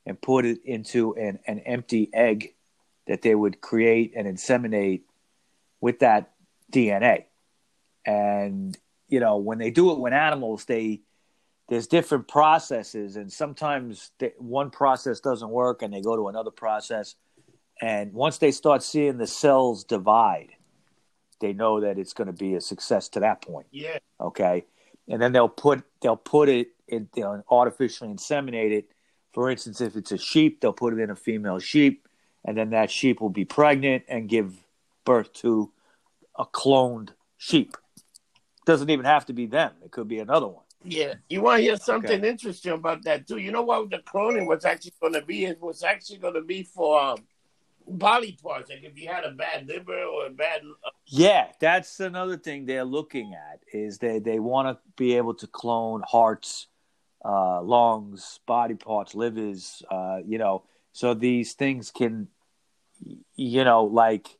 and put it into an, an empty egg that they would create and inseminate with that DNA. And you know, when they do it with animals, they there's different processes, and sometimes they, one process doesn't work, and they go to another process. And once they start seeing the cells divide, they know that it's going to be a success to that point. Yeah, okay? And then they'll put they'll put it in they'll artificially inseminate it. For instance if it's a sheep they'll put it in a female sheep and then that sheep will be pregnant and give birth to a cloned sheep doesn't even have to be them it could be another one yeah. You want to hear something interesting about that too? You know what the cloning was actually going to be? It was actually going to be for um, body parts, like if you had a bad liver or a bad yeah that's another thing they're looking at is they they want to be able to clone hearts uh, lungs body parts livers uh, you know so these things can you know like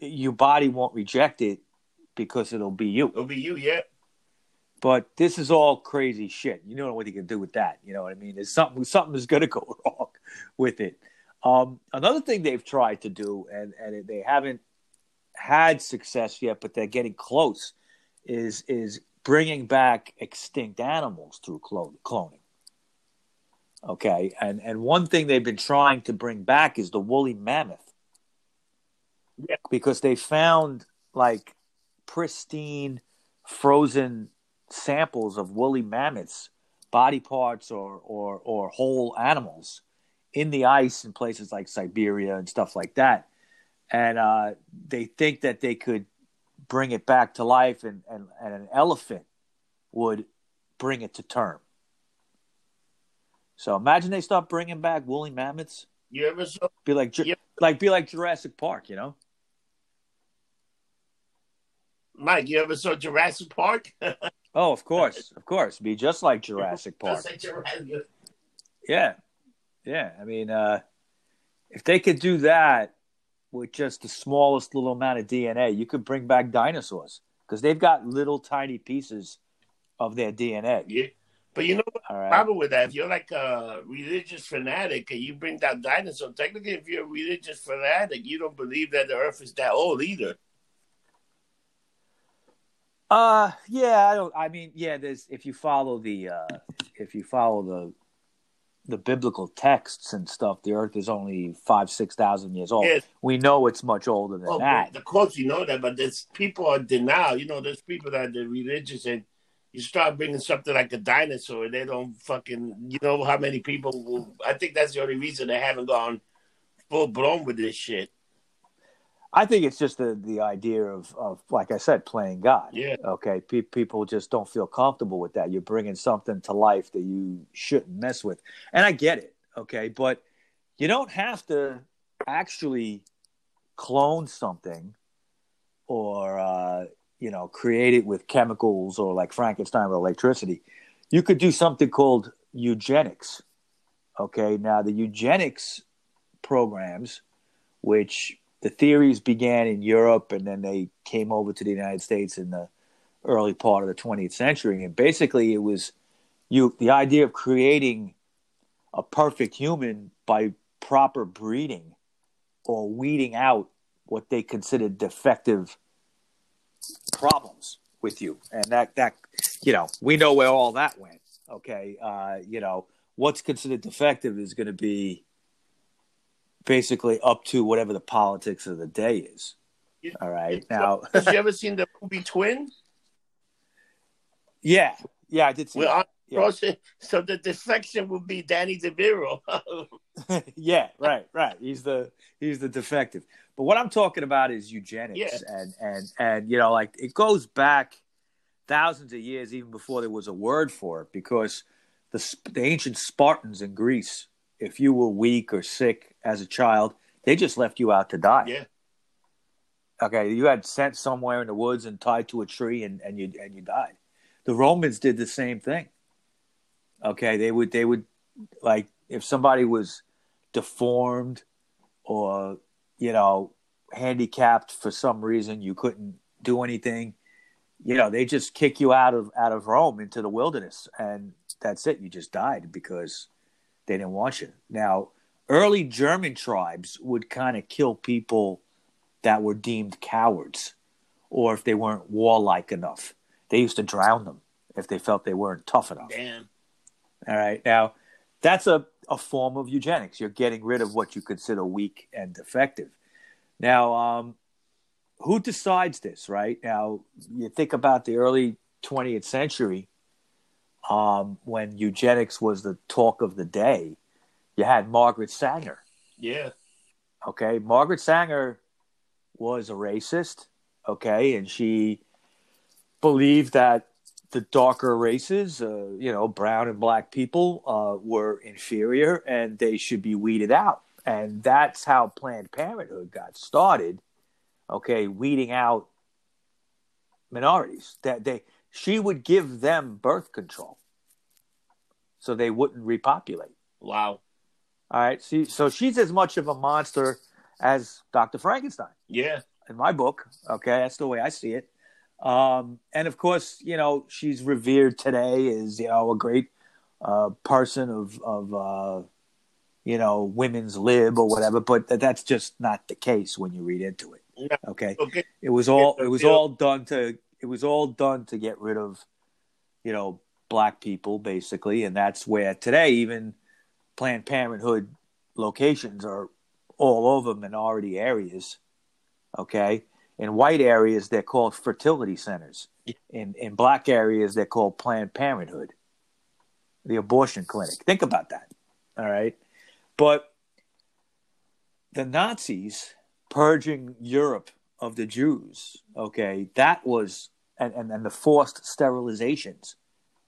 your body won't reject it because it'll be you. It'll be you, yeah. but this is all crazy shit. You don't know what you can do with that you know what i mean? There's something something is going to go wrong with it. Um, another thing they've tried to do and and they haven't had success yet but they're getting close is is bringing back extinct animals through clone, cloning. Okay and and one thing they've been trying to bring back is the woolly mammoth. Yeah. because they found like pristine frozen samples of woolly mammoths body parts or or or whole animals in the ice in places like Siberia and stuff like that. And uh, they think that they could bring it back to life and, and, and an elephant would bring it to term. So imagine they start bringing back woolly mammoths. You ever be like like be like Jurassic Park you know Mike, you ever saw Jurassic Park? oh of course of course be just like Jurassic Park Just like Jurassic. Yeah, yeah. I mean, uh, if they could do that with just the smallest little amount of DNA, you could bring back dinosaurs because they've got little tiny pieces of their DNA. Yeah. But you know what All the right. problem with that? If you're like a religious fanatic and you bring down dinosaurs, technically, if you're a religious fanatic, you don't believe that the Earth is that old either. Uh, yeah. I don't. I mean, yeah. There's if you follow the uh, if you follow the the biblical texts and stuff, the Earth is only five six thousand years old. Yes. We know it's much older than Oh, that. of course, you know that, but there's people are denial. You know, there's people that are religious, and you start bringing something like a dinosaur, they don't fucking. You know how many people will? I think that's the only reason they haven't gone full blown with this shit. I think it's just the the idea of of like I said, playing God. Yeah. Okay. Pe- people just don't feel comfortable with that. You're bringing something to life that you shouldn't mess with, and I get it. Okay, but you don't have to actually clone something or uh, you know create it with chemicals or like Frankenstein with electricity. You could do something called eugenics. Okay. Now the eugenics programs, which the theories began in Europe and then they came over to the United States in the early part of the 20th century. And basically, it was you the idea of creating a perfect human by proper breeding or weeding out what they considered defective problems with you and that that you know we know where all that went okay uh you know what's considered defective is going to be basically up to whatever the politics of the day is all right now Have you ever seen the movie Twin? yeah yeah i did see Well. Yeah. so the defection would be Danny DeVito. yeah, right, right. He's the he's the defective. But what I'm talking about is eugenics, Yeah. and and and you know, like it goes back thousands of years, even before there was a word for it, because the the ancient Spartans in Greece, if you were weak or sick as a child, they just left you out to die. yeah, Okay, you had sent somewhere in the woods and tied to a tree, and, and you and you died. The Romans did the same thing. Okay, they would they would like if somebody was deformed or you know handicapped for some reason, you couldn't do anything. You know, they just kick you out of out of Rome into the wilderness, and that's it. You just died because they didn't want you. Now, early German tribes would kind of kill people that were deemed cowards or if they weren't warlike enough. They used to drown them if they felt they weren't tough enough. damn. All right. Now, that's a, a form of eugenics. You're getting rid of what you consider weak and defective. Now, um, who decides this, right? Now, you think about the early 20th century um, when eugenics was the talk of the day. You had Margaret Sanger. Yeah, Okay, Margaret Sanger was a racist. Okay, and she believed that the darker races, uh, you know, brown and black people, uh, were inferior and they should be weeded out. And that's how Planned Parenthood got started. Okay, weeding out minorities. That they she would give them birth control so they wouldn't repopulate. wow. All right. See, so she's as much of a monster as Dr. Frankenstein Yeah, in my book. Okay, that's the way I see it. Um, and of course, you know, she's revered today as you know a great uh, person of of uh, you know women's lib or whatever. But that, that's just not the case when you read into it. No. Okay, okay. it was all it was all done to it was all done to get rid of you know black people basically, and that's where today even Planned Parenthood locations are all over minority areas. Okay, in white areas they're called fertility centers. In in black areas they're called Planned Parenthood, the abortion clinic. Think about that. All right, but the Nazis purging Europe of the Jews. Okay, that was and and, and the forced sterilizations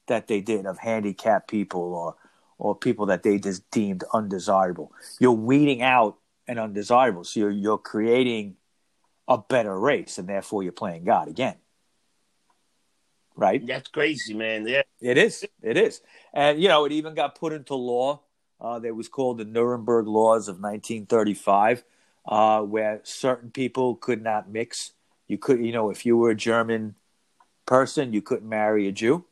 that they did of handicapped people or or people that they just deemed undesirable. You're weeding out an undesirable, so you're you're creating a better race, and therefore you're playing God again. Right? That's crazy, man. Yeah, It is. It is. And, you know, it even got put into law. Uh, that was called the Nuremberg Laws of 1935, uh, where certain people could not mix. You could, you know, if you were a German person, you couldn't marry a Jew.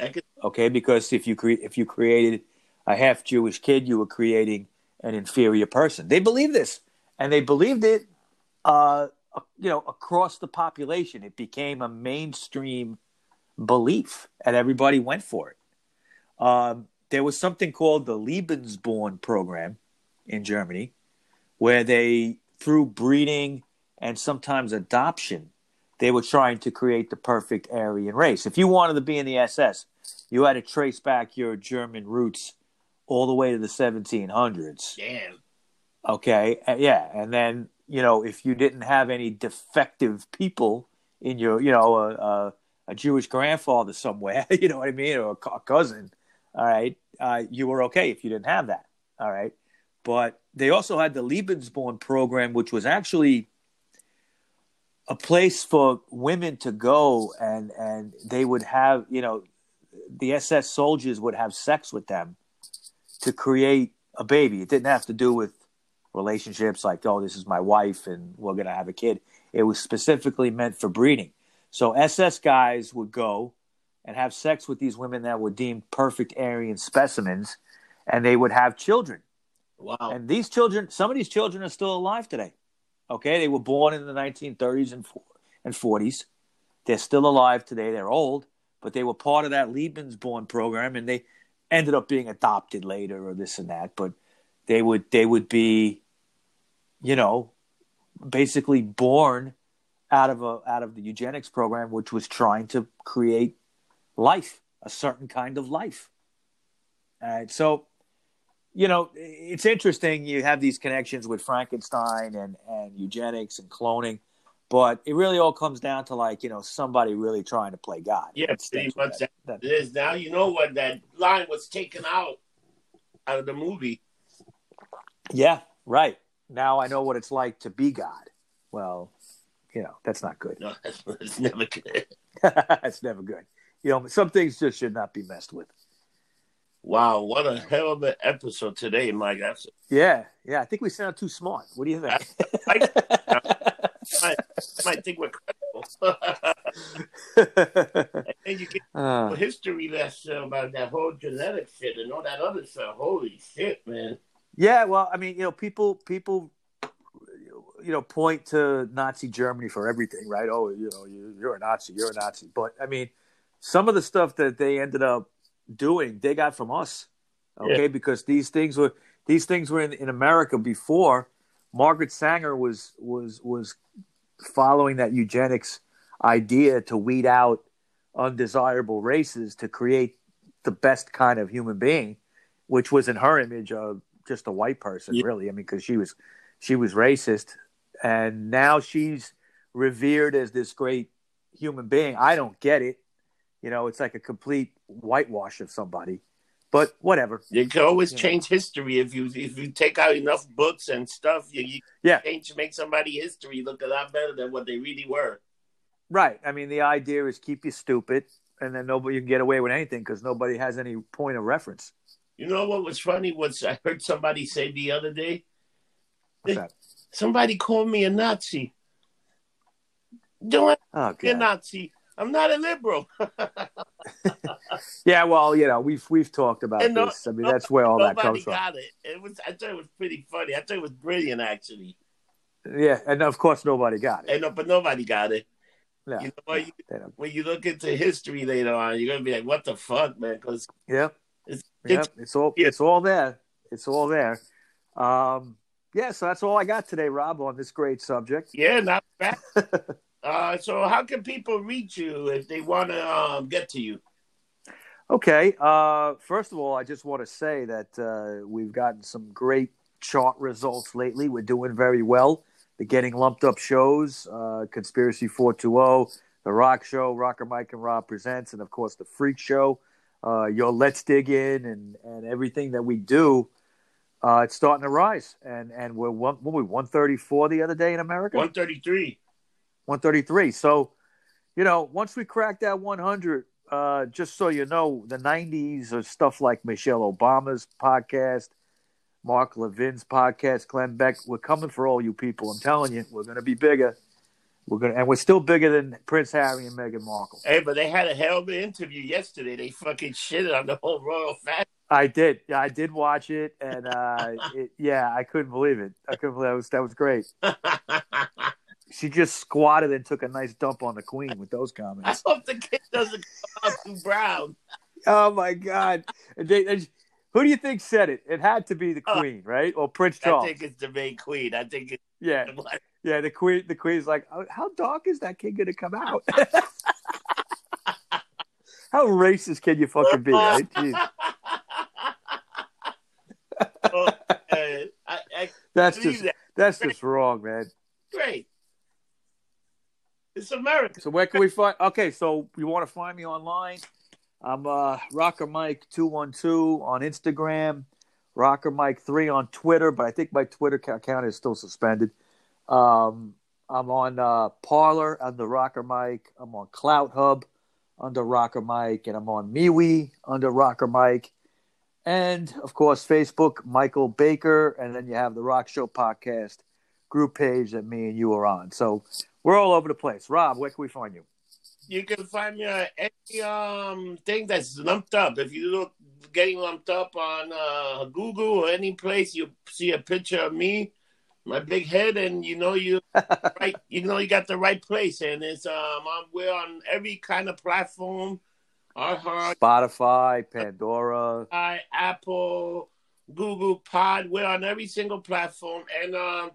I could, Okay, because if you cre- if you created a half Jewish kid, you were creating an inferior person. They believed this, and they believed it, uh, you know, across the population. It became a mainstream belief, and everybody went for it. Um, there was something called the Lebensborn program in Germany, where they, through breeding and sometimes adoption, they were trying to create the perfect Aryan race. If you wanted to be in the SS, you had to trace back your German roots all the way to the 1700s. damn. Okay, yeah, and then you know if you didn't have any defective people in your, you know, a, a, a Jewish grandfather somewhere, you know what I mean, or a, a cousin, all right, uh, you were okay if you didn't have that, all right. But they also had the Lebensborn program, which was actually a place for women to go, and and they would have, you know, the SS soldiers would have sex with them to create a baby. It didn't have to do with relationships like, oh, this is my wife and we're going to have a kid. It was specifically meant for breeding. So SS guys would go and have sex with these women that were deemed perfect Aryan specimens, and they would have children. Wow. And these children, some of these children are still alive today. Okay, they were born in the 1930s and and 40s. They're still alive today. They're old, but they were part of that Lebensborn program, and they ended up being adopted later or this and that. But they would they would be, you know, basically born out of a out of the eugenics program, which was trying to create life, a certain kind of life. All right, so you know, it's interesting. You have these connections with Frankenstein and, and eugenics and cloning, but it really all comes down to like you know somebody really trying to play God. Yeah, pretty much that- that, that- it is. Now you know what that line was taken out out of the movie. yeah, right. Now I know what it's like to be God. Well, you know that's not good. No, that's, that's never good. that's never good. You know, some things just should not be messed with. Wow, what a hell of an episode today, Mike. That's Yeah, yeah. I think we sound too smart. What do you think? I, I might think we're credible. and you get Uh, a history lesson about that whole genetic shit and all that other stuff. Holy shit, man. Yeah, well, I mean, you know, people people you know point to Nazi Germany for everything, right? Oh, you know, you, you're a Nazi, you're a Nazi. But I mean, some of the stuff that they ended up doing, they got from us, okay? Because these things were these things were in, in America before. Margaret Sanger was was was following that eugenics idea to weed out undesirable races to create the best kind of human being, which was in her image of just a white person, Yeah. really. I mean, because she was she was racist, and now she's revered as this great human being. I don't get it. You know, it's like a complete whitewash of somebody. But whatever. You can always Yeah. change history if you if you take out enough books and stuff. You, you Yeah. change make somebody history look a lot better than what they really were. Right. I mean, the idea is keep you stupid, and then nobody you can get away with anything because nobody has any point of reference. You know what was funny was I heard somebody say the other day. That? Somebody called me a Nazi. Don't Oh, be a Nazi. I'm not a liberal. Yeah, well, you know, we've we've talked about And no- this. I mean, that's where all that comes from. got it. It was. I thought it was pretty funny. I thought it was brilliant, actually. Yeah, and of course, nobody got it. And no, but nobody got it. No, You know? You- When you look into history later on, you're gonna be like, "What the fuck, man?" Because Yep. It's- it's- It's all yeah. it's all there. It's all there. Um, yeah, so that's all I got today, Rob, on this great subject. yeah, not bad. uh, so how can people reach you if they want to um, get to you? Okay. Uh, first of all, I just want to say that uh, we've gotten some great chart results lately. We're doing very well. The Getting Lumped Up shows, uh, Conspiracy 420, The Rock Show, Rocker Mike and Rob Presents, and of course, The Freak Show. Uh, your Let's Dig In and, and everything that we do, uh, it's starting to rise. And and we're one, what were we, 134 the other day in America? One thirty three. 133. So, you know, once we crack that 100, uh, just so you know, the 90s or stuff like Michelle Obama's podcast, Mark Levin's podcast, Glenn Beck, we're coming for all you people. I'm telling you, we're going to be bigger. We're to, and we're still bigger than Prince Harry and Meghan Markle. Hey, but they had a hell of an interview yesterday. They fucking shitted on the whole royal family. I did. Yeah, I did watch it. And, uh, it, yeah, I couldn't believe it. I couldn't believe that was, that was great. She just squatted and took a nice dump on the queen with those comments. I hope the kid doesn't come out too brown. Oh my God! And they- who do you think said it? It had to be the Uh, Queen, right? Or Prince Charles? I think it's the main queen. I think it's yeah, yeah. The Queen, the Queen's like, "Oh, how dark is that kid gonna come out? how racist can you fucking be? Right? Jeez. oh, uh, I, I That's just that. that's just wrong, man. Great. It's America. So where can we find? Okay, so you want to find me online? I'm uh, Rocker Mike two one two on Instagram, Rocker Mike three on Twitter, but I think my Twitter account is still suspended. Um, I'm on uh, Parler under Rocker Mike. I'm on Clout Hub under Rocker Mike, and I'm on MeWe under Rocker Mike. And of course, Facebook, Michael Baker, and then you have the Rock Show podcast group page that me and you are on. So we're all over the place. Rob, where can we find you? You can find me on any um thing that's lumped up. If you look getting lumped up on uh, Google or any place, you see a picture of me, my big head, and you know you right. You know you got the right place, and it's um I'm, we're on every kind of platform. iHeart, Spotify, Pandora, Apple, Google Pod. We're on every single platform, and um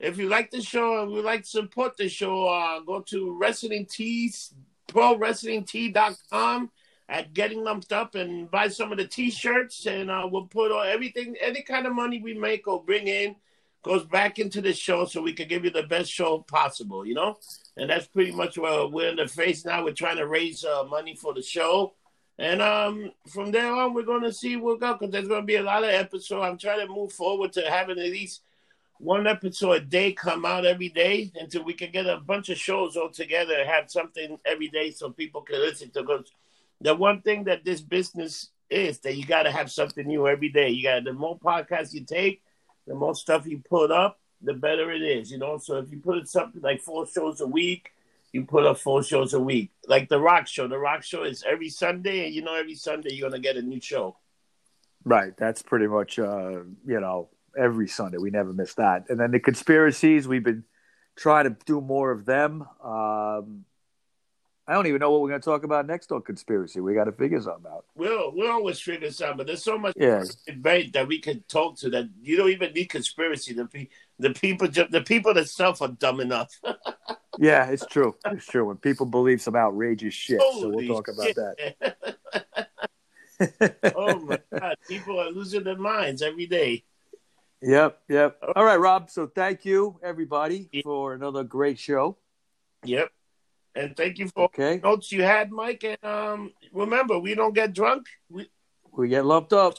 if you like the show and would like to support the show, uh, go to Wrestling Tees, ProWrestlingTee.com at Getting Lumped Up and buy some of the T-shirts, and uh, we'll put all, everything, any kind of money we make or bring in goes back into the show so we can give you the best show possible, you know? And that's pretty much where we're in the face now. We're trying to raise uh, money for the show. And um, from there on, we're going to see what go because there's going to be a lot of episodes. I'm trying to move forward to having at least one episode a day come out every day until we can get a bunch of shows all together and have something every day so people can listen to. Because the one thing that this business is that you got to have something new every day. You got the more podcasts you take, the more stuff you put up, the better it is. You know, so if you put something like four shows a week, you put up four shows a week. Like the Rock Show. The Rock Show is every Sunday, and you know every Sunday you're gonna get a new show. Right. That's pretty much uh, you know every Sunday. We never miss that. And then the conspiracies, we've been trying to do more of them. Um, I don't even know what we're going to talk about next on conspiracy. We got to figure something out. We'll we'll always figure something. But there's so much yeah. debate that we can talk to that you don't even need conspiracy. The the people the people themselves are dumb enough. yeah, it's true. It's true. When people believe some outrageous shit, Holy so we'll talk about shit. that. oh my god, people are losing their minds every day. Yep, yep. All right, Rob. So thank you, everybody, for another great show. Yep. And thank you for okay. notes you had, Mike. And um, remember, we don't get drunk. We, we get lumped up.